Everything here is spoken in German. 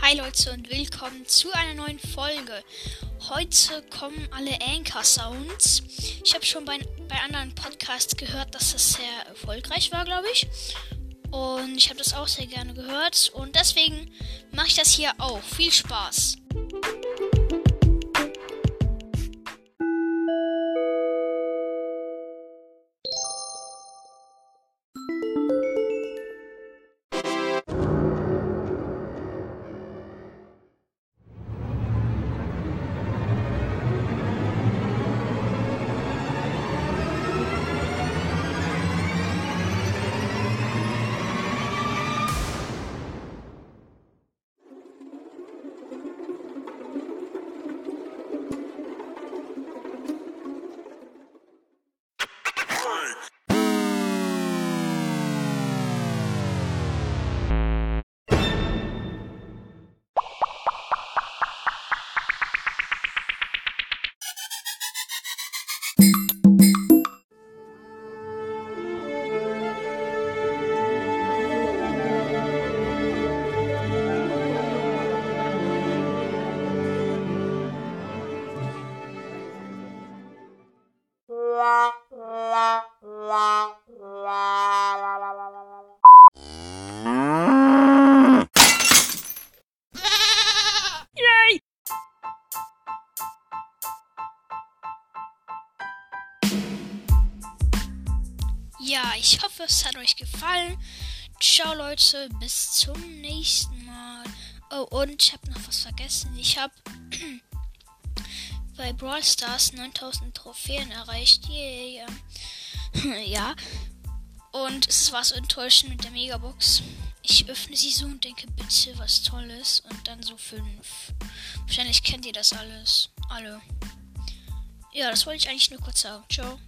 Hi Leute und willkommen zu einer neuen Folge. Heute kommen alle Anchor Sounds. Ich habe schon bei, bei anderen Podcasts gehört, dass das sehr erfolgreich war, glaube ich. Und ich habe das auch sehr gerne gehört. Und deswegen mache ich das hier auch. Viel Spaß. Ja, ich hoffe, es hat euch gefallen. Ciao Leute, bis zum nächsten Mal. Oh, und ich habe noch was vergessen. Ich habe bei Brawl Stars 9000 Trophäen erreicht. Yeah. ja. Und es war so enttäuschend mit der Megabox. Ich öffne sie so und denke, bitte was Tolles. Und dann so fünf. Wahrscheinlich kennt ihr das alles. Alle. Ja, das wollte ich eigentlich nur kurz sagen. Ciao.